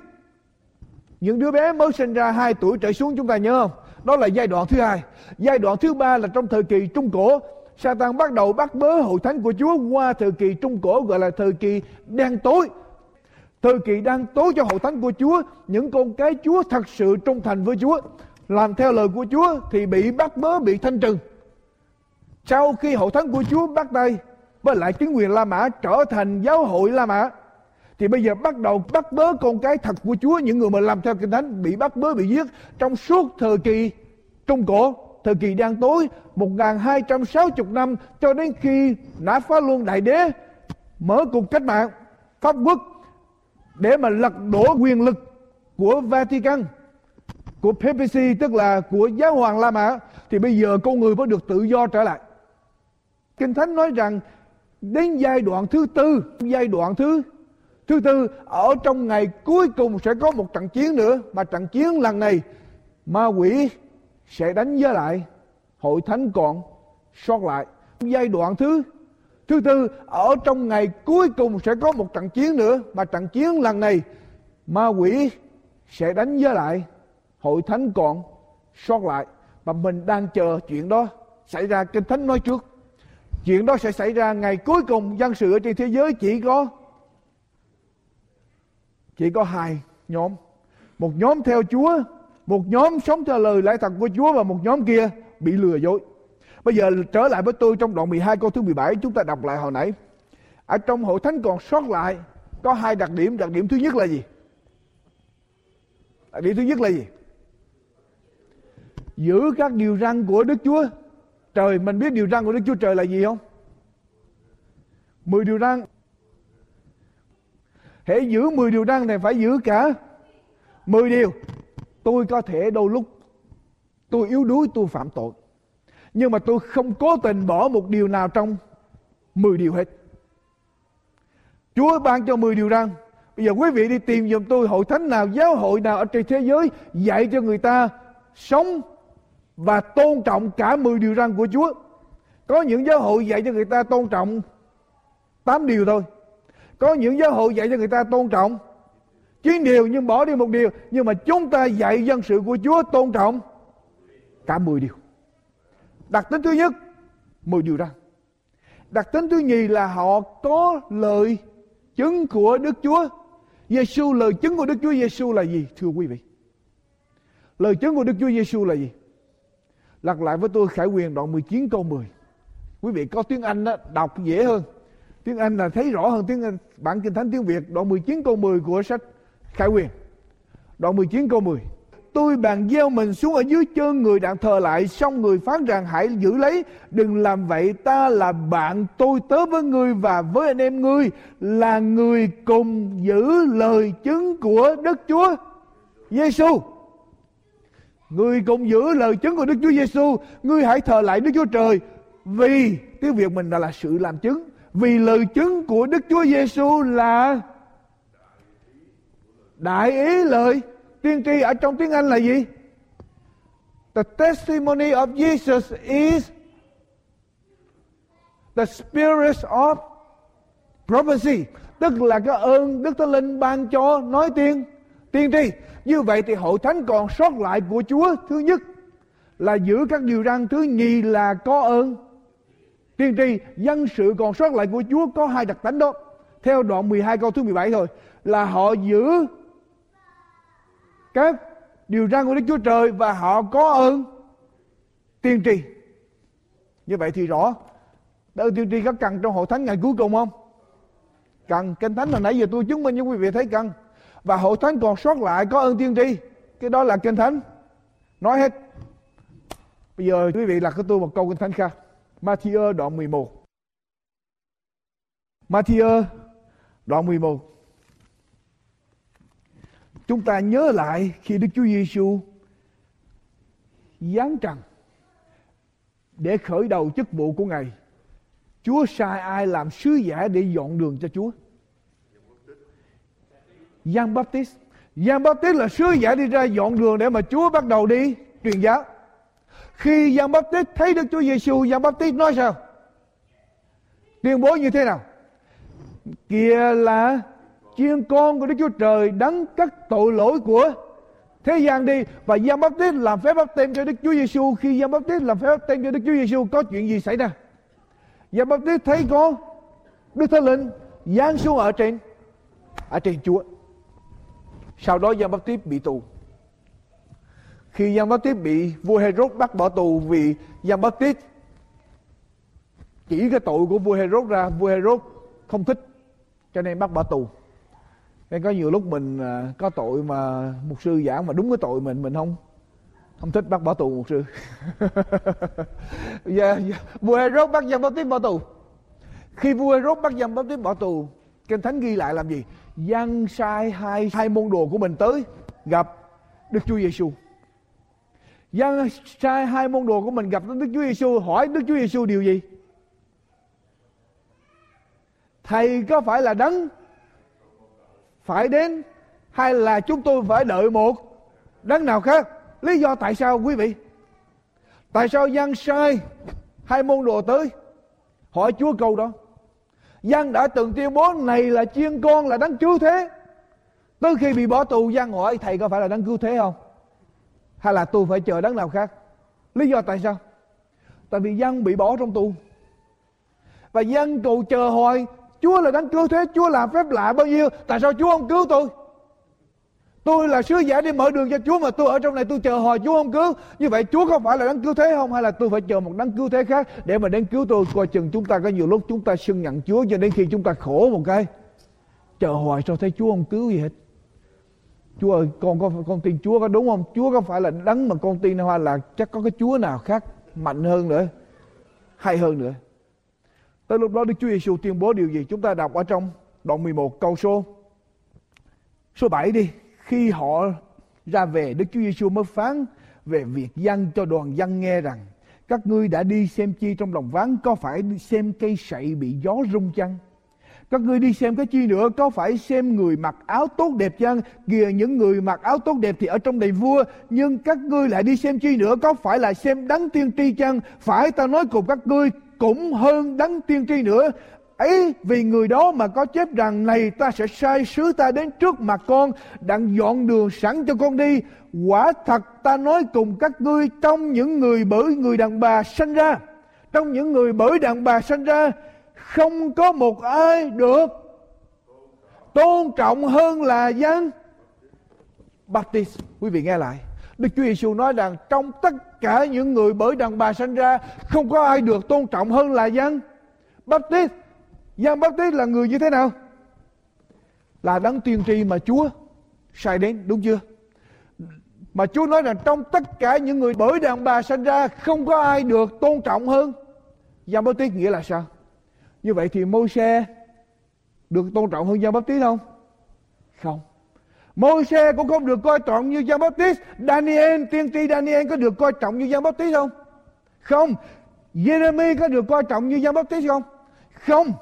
những đứa bé mới sinh ra 2 tuổi trở xuống chúng ta nhớ không? Đó là giai đoạn thứ hai. Giai đoạn thứ ba là trong thời kỳ Trung Cổ. Satan bắt đầu bắt bớ hội thánh của Chúa qua thời kỳ Trung Cổ gọi là thời kỳ đen tối. Thời kỳ đen tối cho hội thánh của Chúa. Những con cái Chúa thật sự trung thành với Chúa. Làm theo lời của Chúa thì bị bắt bớ, bị thanh trừng. Sau khi hậu thánh của Chúa bắt tay với lại chính quyền La Mã trở thành giáo hội La Mã, thì bây giờ bắt đầu bắt bớ con cái thật của Chúa, những người mà làm theo kinh thánh bị bắt bớ, bị giết trong suốt thời kỳ Trung Cổ, thời kỳ đen tối 1260 năm cho đến khi Nã Phá Luân Đại Đế mở cuộc cách mạng pháp quốc để mà lật đổ quyền lực của Vatican, của papacy tức là của giáo hoàng La Mã, thì bây giờ con người mới được tự do trở lại. Kinh Thánh nói rằng đến giai đoạn thứ tư giai đoạn thứ Thứ tư, ở trong ngày cuối cùng sẽ có một trận chiến nữa. Mà trận chiến lần này, ma quỷ sẽ đánh với lại hội thánh còn sót lại. Giai đoạn thứ Thứ tư, ở trong ngày cuối cùng sẽ có một trận chiến nữa. Mà trận chiến lần này, ma quỷ sẽ đánh với lại hội thánh còn sót lại. Và mình đang chờ chuyện đó xảy ra. Kinh Thánh nói trước. Chuyện đó sẽ xảy ra ngày cuối cùng dân sự ở trên thế giới. Chỉ có chỉ có hai nhóm. Một nhóm theo Chúa, một nhóm sống theo lời lẽ thật của Chúa và một nhóm kia bị lừa dối. Bây giờ trở lại với tôi trong đoạn 12 câu thứ 17 chúng ta đọc lại hồi nãy. Ở trong hội thánh còn sót lại, có hai đặc điểm. Đặc điểm thứ nhất là gì? Đặc điểm thứ nhất là gì? Giữ các điều răn của Đức Chúa trời mình biết điều răn của Đức Chúa trời là gì không mười điều răn hãy giữ 10 điều răn này phải giữ cả 10 điều. Tôi có thể đôi lúc tôi yếu đuối tôi phạm tội. Nhưng mà tôi không cố tình bỏ một điều nào trong 10 điều hết. Chúa ban cho 10 điều răn. Bây giờ quý vị đi tìm giùm tôi hội thánh nào, giáo hội nào ở trên thế giới dạy cho người ta sống và tôn trọng cả 10 điều răn của Chúa. Có những giáo hội dạy cho người ta tôn trọng 8 điều thôi. Có những giáo hội dạy cho người ta tôn trọng chín điều, nhưng bỏ đi một điều nhưng mà chúng ta dạy dân sự của Chúa tôn trọng cả 10 điều. Đặc tính thứ nhất 10 điều răn. Đặc tính thứ nhì là họ có lời chứng của Đức Chúa. Giêsu lời chứng của Đức Chúa Giêsu là gì, thưa quý vị? Lời chứng của Đức Chúa Giêsu là gì? Lặp lại với tôi Khải Quyền đoạn 19 câu 10. Quý vị có tiếng Anh đó, đọc dễ hơn. Tiếng Anh là thấy rõ hơn tiếng Anh. Bản Kinh Thánh tiếng Việt đoạn 19 câu 10 của sách Khải Quyền. Đoạn 19 câu 10. Tôi bàn gieo mình xuống ở dưới chân người đặng thờ lại Xong người phán rằng hãy giữ lấy Đừng làm vậy ta là bạn tôi tớ với ngươi Và với anh em ngươi Là người cùng giữ lời chứng của Đức Chúa Giêsu. Người cũng giữ lời chứng của Đức Chúa Giêsu, ngươi hãy thờ lại Đức Chúa Trời. Vì tiếng Việt mình là, là sự làm chứng. Vì lời chứng của Đức Chúa Giêsu là đại ý lời. Tiên tri ở trong tiếng Anh là gì? The testimony of Jesus is the spirit of prophecy. Tức là cái ơn Đức Thánh Linh ban cho nói tiên tiên tri. Như vậy thì hội thánh còn sót lại của Chúa thứ nhất là giữ các điều răn, thứ nhì là có ơn tiên tri. Dân sự còn sót lại của Chúa có hai đặc tánh đó. Theo đoạn 12 câu thứ 17 thôi là họ giữ các điều răn của Đức Chúa Trời và họ có ơn tiên tri. Như vậy thì rõ ơn tiên tri có cần trong hội thánh ngày cuối cùng không? cần kinh thánh hồi nãy giờ tôi chứng minh cho quý vị thấy cần và hội thánh còn sót lại có ơn tiên tri. Cái đó là kinh thánh. Nói hết. Bây giờ quý vị là cho tôi một câu kinh thánh khác. Matthew đoạn 11 Matthew đoạn 11 Chúng ta nhớ lại khi Đức Chúa Giêsu giáng trần để khởi đầu chức vụ của Ngài, Chúa sai ai làm sứ giả để dọn đường cho Chúa? Giang Baptist. Giang Baptist là sứ giả đi ra dọn đường để mà Chúa bắt đầu đi truyền giáo. Khi Giang Baptist thấy Đức Chúa Giêsu, Giang Baptist nói sao? Tuyên bố như thế nào? Kìa là chiên con của Đức Chúa Trời đấng cắt tội lỗi của thế gian đi và Giang Baptist làm phép báp tem cho Đức Chúa Giêsu khi Giang Baptist làm phép báp tem cho Đức Chúa Giêsu có chuyện gì xảy ra? Giang Baptist thấy có Đức Thánh Linh giáng xuống ở trên ở trên Chúa. Sau đó Giang tiếp bị tù. Khi Giang tiếp bị vua Herod bắt bỏ tù vì Giang tiếp chỉ cái tội của vua Herod ra, vua Herod không thích cho nên bắt bỏ tù. Nên có nhiều lúc mình à, có tội mà một sư giảng mà đúng cái tội mình mình không không thích bắt bỏ tù một sư yeah, yeah. Dạ, dạ. vua Herod bắt Giăng tiếp bỏ tù khi vua Herod bắt Giăng tiếp bỏ tù kinh thánh ghi lại làm gì Giăng sai hai hai môn đồ của mình tới, gặp Đức Chúa Giêsu Giăng sai hai môn đồ của mình gặp Đức Chúa Giêsu hỏi Đức Chúa Giêsu điều gì thầy có phải là đấng phải đến hay là chúng tôi phải đợi một đấng nào khác Lý do tại sao, quý vị? Tại sao Giăng sai hai môn đồ tới hỏi Chúa câu đó? Giăng đã từng tuyên bố này là chiên con là đấng cứu thế. Tới khi bị bỏ tù Giăng hỏi thầy có phải là đấng cứu thế không? Hay là tôi phải chờ đấng nào khác? Lý do tại sao? Tại vì Giăng bị bỏ trong tù. Và dân cầu chờ hồi Chúa là đấng cứu thế, Chúa làm phép lạ bao nhiêu, tại sao Chúa không cứu tôi? Tôi là sứ giả đi mở đường cho Chúa mà tôi ở trong này tôi chờ hồi Chúa không cứu. Như vậy Chúa không phải là đấng cứu thế không? Hay là tôi phải chờ một đấng cứu thế khác để mà đến cứu tôi? Coi chừng chúng ta có nhiều lúc chúng ta xưng nhận Chúa cho đến khi chúng ta khổ một cái. Chờ hoài sao thấy Chúa không cứu gì hết. Chúa ơi con có con tin Chúa có đúng không? Chúa có phải là đấng mà con tin hay là chắc có cái Chúa nào khác mạnh hơn nữa, hay hơn nữa. Tới lúc đó Đức Chúa Giêsu tuyên bố điều gì? Chúng ta đọc ở trong đoạn 11 câu số số 7 đi khi họ ra về, Đức Chúa Giêsu mới phán về việc dân cho đoàn dân nghe rằng, các ngươi đã đi xem chi trong lòng ván có phải xem cây sậy bị gió rung chăng? Các ngươi đi xem cái chi nữa, có phải xem người mặc áo tốt đẹp chăng? Kìa, những người mặc áo tốt đẹp thì ở trong đầy vua, nhưng các ngươi lại đi xem chi nữa, có phải là xem đấng tiên tri chăng? Phải ta nói cùng các ngươi, cũng hơn đấng tiên tri nữa ấy, vì người đó mà có chép rằng này, ta sẽ sai sứ ta đến trước mặt con đặng dọn đường sẵn cho con đi. Quả thật ta nói cùng các ngươi trong những người bởi người đàn bà sanh ra. Trong những người bởi đàn bà sanh ra, không có một ai được tôn trọng hơn là dân Baptist. Quý vị nghe lại. Đức Chúa Giêsu nói rằng trong tất cả những người bởi đàn bà sanh ra, không có ai được tôn trọng hơn là dân Baptist. Giang Tít là người như thế nào? Là đấng tiên tri mà Chúa sai đến, đúng chưa? Mà Chúa nói rằng trong tất cả những người bởi đàn bà sinh ra không có ai được tôn trọng hơn. Giang Tít nghĩa là sao? Như vậy thì môi xe được tôn trọng hơn Giang Tít không? Không. Môi xe cũng không được coi trọng như Giang Tít. Daniel, tiên tri Daniel có được coi trọng như Giang Tít không? Không. Jeremy có được coi trọng như Giang Tít không? Không.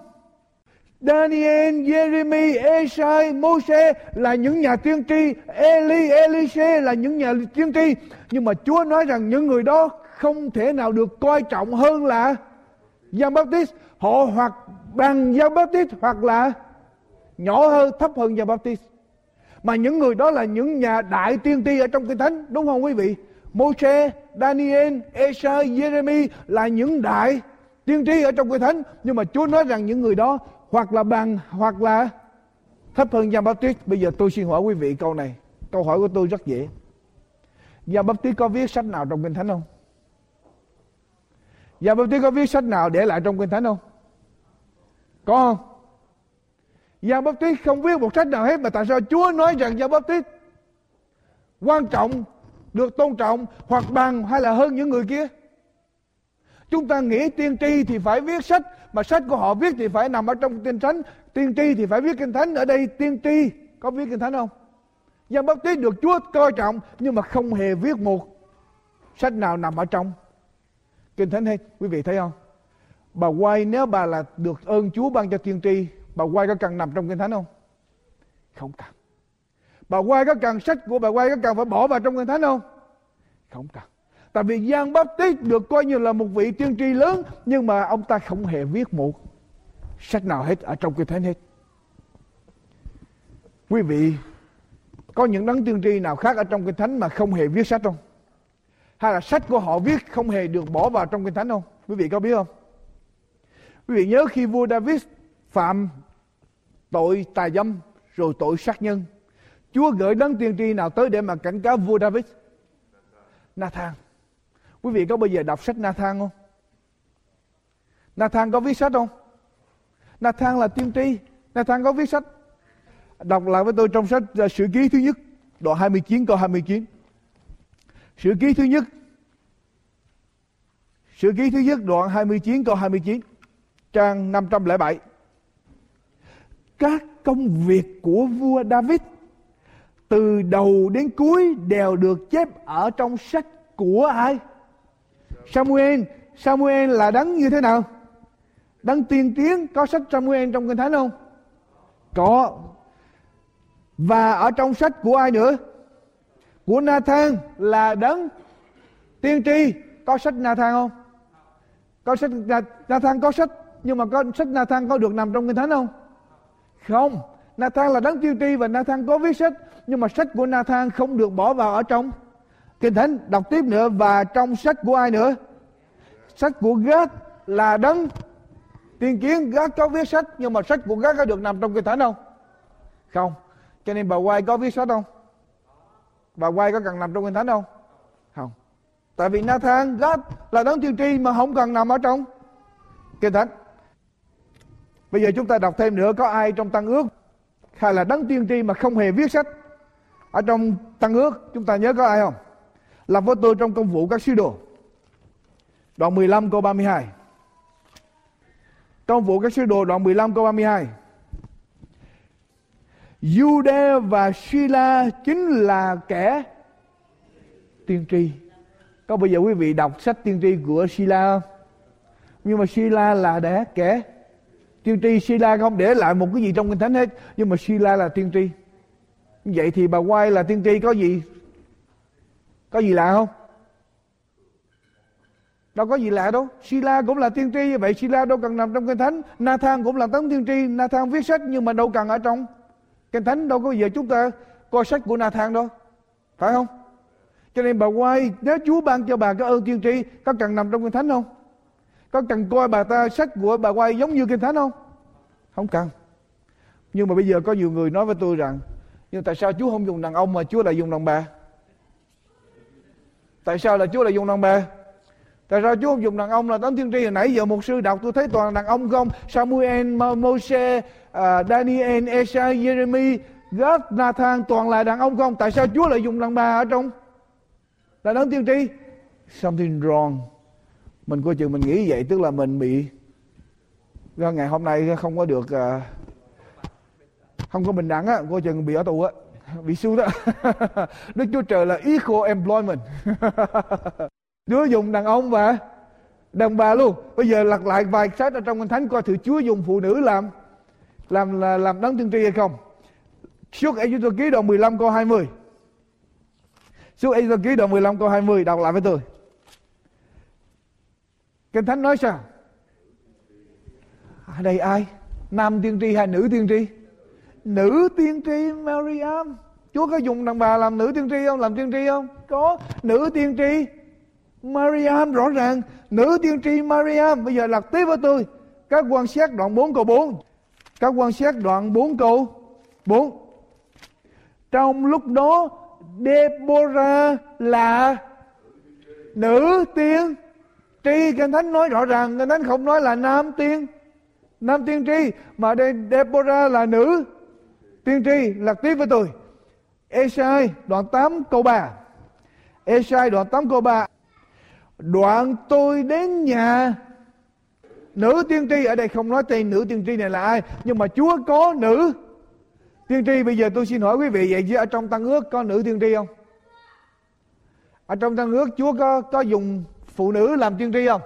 Daniel, Jeremy, Esai, Moses là những nhà tiên tri, Eli, Elise là những nhà tiên tri. Nhưng mà Chúa nói rằng những người đó không thể nào được coi trọng hơn là Giăng Baptist. Họ hoặc bằng Giăng Baptist hoặc là nhỏ hơn thấp hơn Giăng Baptist. Mà những người đó là những nhà đại tiên tri ở trong kinh thánh đúng không quý vị? Môi-se, Daniel, Esai, Jeremy là những đại tiên tri ở trong kinh thánh. Nhưng mà Chúa nói rằng những người đó hoặc là bằng, hoặc là thấp hơn Giăng Tuyết. bây giờ tôi xin hỏi quý vị câu này. Câu hỏi của tôi rất dễ. Giăng Tuyết có viết sách nào trong kinh thánh không? Giăng Tuyết có viết sách nào để lại trong kinh thánh không? Có không? Giăng Tuyết không viết một sách nào hết, mà tại sao Chúa nói rằng Giăng Tuyết quan trọng, được tôn trọng, hoặc bằng, hay là hơn những người kia? Chúng ta nghĩ tiên tri thì phải viết sách mà sách của họ viết thì phải nằm ở trong kinh thánh. Tiên tri thì phải viết kinh thánh. Ở đây tiên tri, có viết kinh thánh không? Giăng tín được Chúa coi trọng, nhưng mà không hề viết một sách nào nằm ở trong kinh thánh hay quý vị thấy không? Bà quay nếu bà là được ơn Chúa ban cho tiên tri, bà quay có cần nằm trong kinh thánh không? Không cần. Bà quay có cần sách của bà quay có cần phải bỏ vào trong kinh thánh không? Không cần tại vì Giang Baptist được coi như là một vị tiên tri lớn, nhưng mà ông ta không hề viết một sách nào hết ở trong kinh thánh hết quý vị, có những đấng tiên tri nào khác ở trong kinh thánh mà không hề viết sách không hay là sách của họ viết không hề được bỏ vào trong kinh thánh không quý vị có biết không quý vị nhớ khi vua David phạm tội tà dâm rồi tội sát nhân, Chúa gửi đấng tiên tri nào tới để mà cảnh cáo vua David? Nathan. Quý vị có bao giờ đọc sách Nathan không? Nathan có viết sách không? Nathan là tiên tri. Nathan có viết sách. Đọc lại với tôi trong sách à, Sử ký thứ nhất, đoạn 29 câu 29. Sử ký thứ nhất Sử ký thứ nhất đoạn 29 câu 29 Trang 507 Các công việc của vua David từ đầu đến cuối đều được chép ở trong sách của ai? Samuel. Samuel là đấng như thế nào? Đấng tiên tiến, có sách Samuel trong kinh thánh không? Có. Và ở trong sách của ai nữa? Của Nathan là đấng tiên tri có sách Nathan không? Có sách Nathan có sách, nhưng mà có sách Nathan có được nằm trong kinh thánh không? Không. Nathan là đấng tiên tri và Nathan có viết sách, nhưng mà sách của Nathan không được bỏ vào ở trong kinh thánh, đọc tiếp nữa. Và trong sách của ai nữa? Sách của gác là đấng. Tiên kiến, gác có viết sách, nhưng mà sách của gác có được nằm trong kinh thánh không? Không. Cho nên bà Quay có viết sách không? Bà Quay có cần nằm trong kinh thánh không? Không. Tại vì Nathan, gác là đấng tiên tri mà không cần nằm ở trong kinh thánh. Bây giờ chúng ta đọc thêm nữa, có ai trong tăng ước hay là đấng tiên tri mà không hề viết sách ở trong tăng ước? Chúng ta nhớ có ai không? Làm với tôi trong công vụ các sứ đồ đoạn 15 câu 32 công vụ các sứ đồ, đoạn 15 câu 32 Jude và Sila chính là kẻ tiên tri. Có bây giờ quý vị đọc sách tiên tri của Sila không? Nhưng mà Sila là đẻ kẻ tiên tri Sila không để lại một cái gì trong kinh thánh hết. Nhưng mà Sila là tiên tri. Vậy thì bà quay là tiên tri có gì? Có gì lạ không? Đâu có gì lạ đâu. Sila cũng là tiên tri như vậy Sila đâu cần nằm trong kinh thánh. Nathan cũng là tấm tiên tri. Nathan viết sách nhưng mà đâu cần ở trong kinh thánh. Đâu có giờ chúng ta coi sách của Nathan đâu. Phải không? Cho nên bà quay nếu Chúa ban cho bà cái ơn tiên tri, có cần nằm trong kinh thánh không? Có cần coi bà ta sách của bà quay giống như kinh thánh không? Không cần. Nhưng mà bây giờ có nhiều người nói với tôi rằng, nhưng tại sao Chúa không dùng đàn ông mà Chúa lại dùng đàn bà? Tại sao là Chúa lại dùng đàn bà? Tại sao Chúa không dùng đàn ông là tấn thiên tri hồi nãy giờ một sư đọc tôi thấy toàn đàn ông không? Samuel, Moses, uh, à, Daniel, Esai, Jeremy, Gad, Nathan toàn là đàn ông không? Tại sao Chúa lại dùng đàn bà ở trong là đấng tiên tri? Something wrong. Mình coi chừng mình nghĩ vậy tức là mình bị do ngày hôm nay không có được uh, không có bình đẳng á coi chừng bị ở tù á bị xu đó. Đức chúa trời là equal employment. Chúa dùng đàn ông và đàn bà luôn. Bây giờ lật lại vài sách ở trong kinh thánh coi thử chúa dùng phụ nữ làm làm là làm đấng tiên tri hay không. Suốt Ê tôi ký đoạn 15 câu 20 suốt Ê Tô ký đoạn 15 câu 20 đọc lại với tôi. Kinh thánh nói sao? Ở đây ai? Nam tiên tri hay nữ tiên tri? Nữ tiên tri Maryam Chúa có dùng đàn bà làm nữ tiên tri không? Làm tiên tri không? Có. Nữ tiên tri Maryam rõ ràng. Nữ tiên tri Maryam bây giờ lật tiếp với tôi. Các quan sát đoạn 4 câu 4 các quan sát đoạn 4 câu 4 trong lúc đó, Deborah là nữ tiên tri. Kinh thánh nói rõ ràng. Kinh thánh không nói là nam tiên. Nam tiên tri, mà đây Deborah là nữ tiên tri lật tiếp với tôi. Esai đoạn 8 câu 3 Esai đoạn 8 câu 3 Đoạn tôi đến nhà. Nữ tiên tri Ở đây không nói tên nữ tiên tri này là ai, Nhưng mà Chúa có nữ. Tiên tri, Bây giờ tôi xin hỏi quý vị, Vậy chứ ở trong tăng ước có nữ tiên tri không? Ở trong tăng ước Chúa có có dùng phụ nữ làm tiên tri không?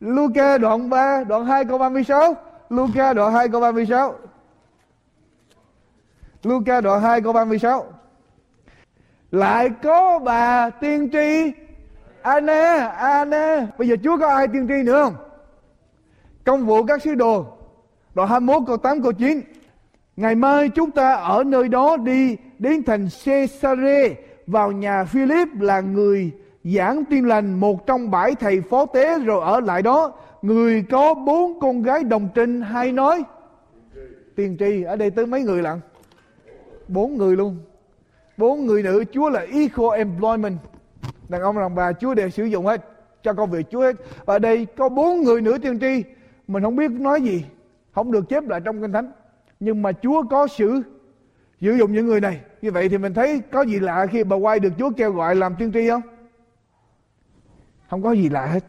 Luca đoạn 3 Đoạn 2 câu 36 Luca đoạn 2 câu 36 Luca đoạn 2 câu 36 Lại có bà tiên tri. Anna Anna Bây giờ Chúa có ai tiên tri nữa không? Công vụ các sứ đồ. Đoạn 21 câu 8 câu 9 Ngày mai chúng ta ở nơi đó đi, Đến thành Caesarea, Vào nhà Philip là người giảng tin lành, Một trong bảy thầy phó tế Rồi ở lại đó. Người có bốn con gái đồng trinh hay nói, Tiên tri, Ở đây tới mấy người lận? Bốn người luôn. Bốn người nữ Chúa là equal employment. Đàn ông đàn bà Chúa đều sử dụng hết cho công việc Chúa hết. Và đây có bốn người nữ tiên tri. Mình không biết nói gì không được chép lại trong kinh thánh. Nhưng mà Chúa có sử sử dụng những người này. Như vậy thì mình thấy có gì lạ khi bà quay được Chúa kêu gọi làm tiên tri không? Không có gì lạ hết.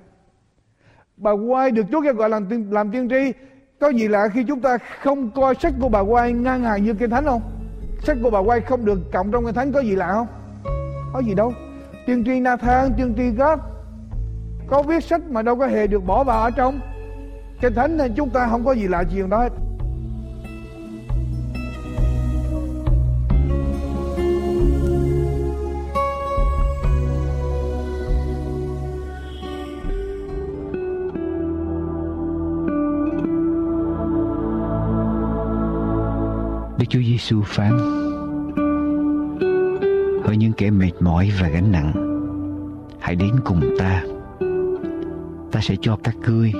Bà quay được Chúa kêu gọi làm tiên, làm tiên tri có gì lạ khi chúng ta không coi sách của bà quay ngang hàng như kinh thánh không? Sách của bà quay không được cộng trong kinh thánh có gì lạ không? Có gì đâu. Tiên tri Nathan tiên tri God có viết sách mà đâu có hề được bỏ vào ở trong. Kinh thánh nên chúng ta không có gì lạ chuyện đó hết. Đức Chúa Giêsu phán. Hỡi những kẻ mệt mỏi và gánh nặng, Hãy đến cùng ta. Ta sẽ cho các ngươi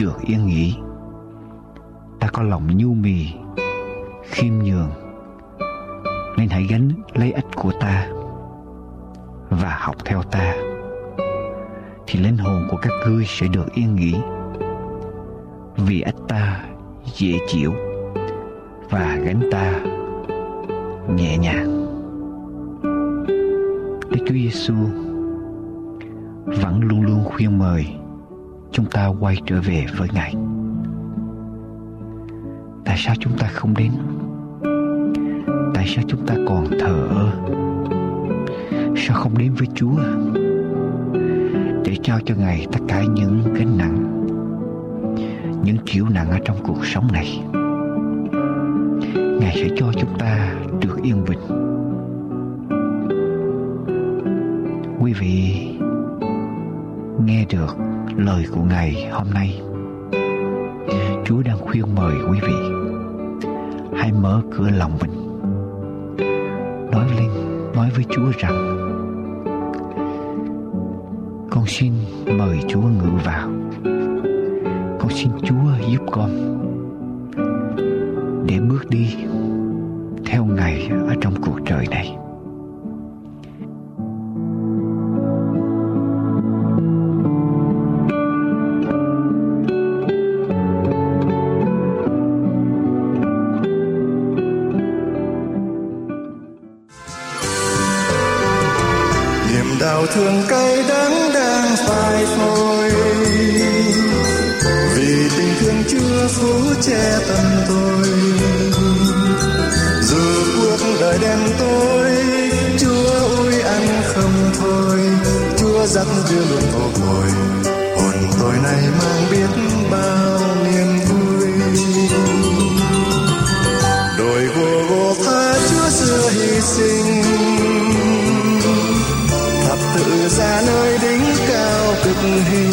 Được yên nghỉ. Ta có lòng nhu mì, Khiêm nhường, Nên hãy gánh lấy ích của ta Và học theo ta. Thì linh hồn của các ngươi sẽ được yên nghỉ, Vì ích ta dễ chịu và gánh ta nhẹ nhàng. Đức Chúa Giêsu vẫn luôn luôn khuyên mời chúng ta quay trở về với Ngài. Tại sao chúng ta không đến? Tại sao chúng ta còn thờ ơ? Sao không đến với Chúa? Để trao cho Ngài tất cả những gánh nặng, những chịu nặng ở trong cuộc sống này. Ngài sẽ cho chúng ta được yên bình. Quý vị nghe được lời của Ngài hôm nay. Chúa đang khuyên mời quý vị hãy mở cửa lòng mình. Nói lên, nói với Chúa rằng con xin mời Chúa ngự vào. Con xin Chúa giúp con để bước đi theo ngày ở trong cuộc đời này. niềm đau thương cay đắng đang phai phôi vì tình thương chưa phủ che tầm chưa luôn vô bồi hồn tôi này mang biết bao niềm vui. Đồi gồ gồ tha chúa xưa hy sinh. Thập tự ra nơi đỉnh cao cực hình.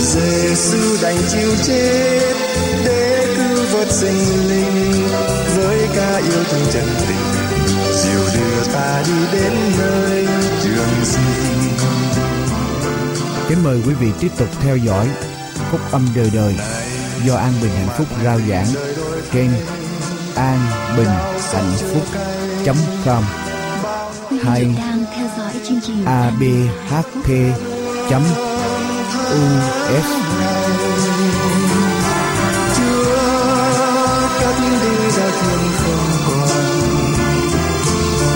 Dễ Giêsu đành chịu chết để cứu vớt sinh linh. Với ca yêu thương chân tình, dìu đưa ta đi đến nơi Kính mời quý vị tiếp tục theo dõi Phúc âm đời đời do An Bình Hạnh Phúc rao giảng trên an bình hạnh phúc com. Hay đang abhp us cất đi ra thiên không còn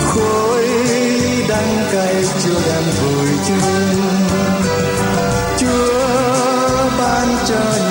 khối đắng cay chưa đem vùi chân ban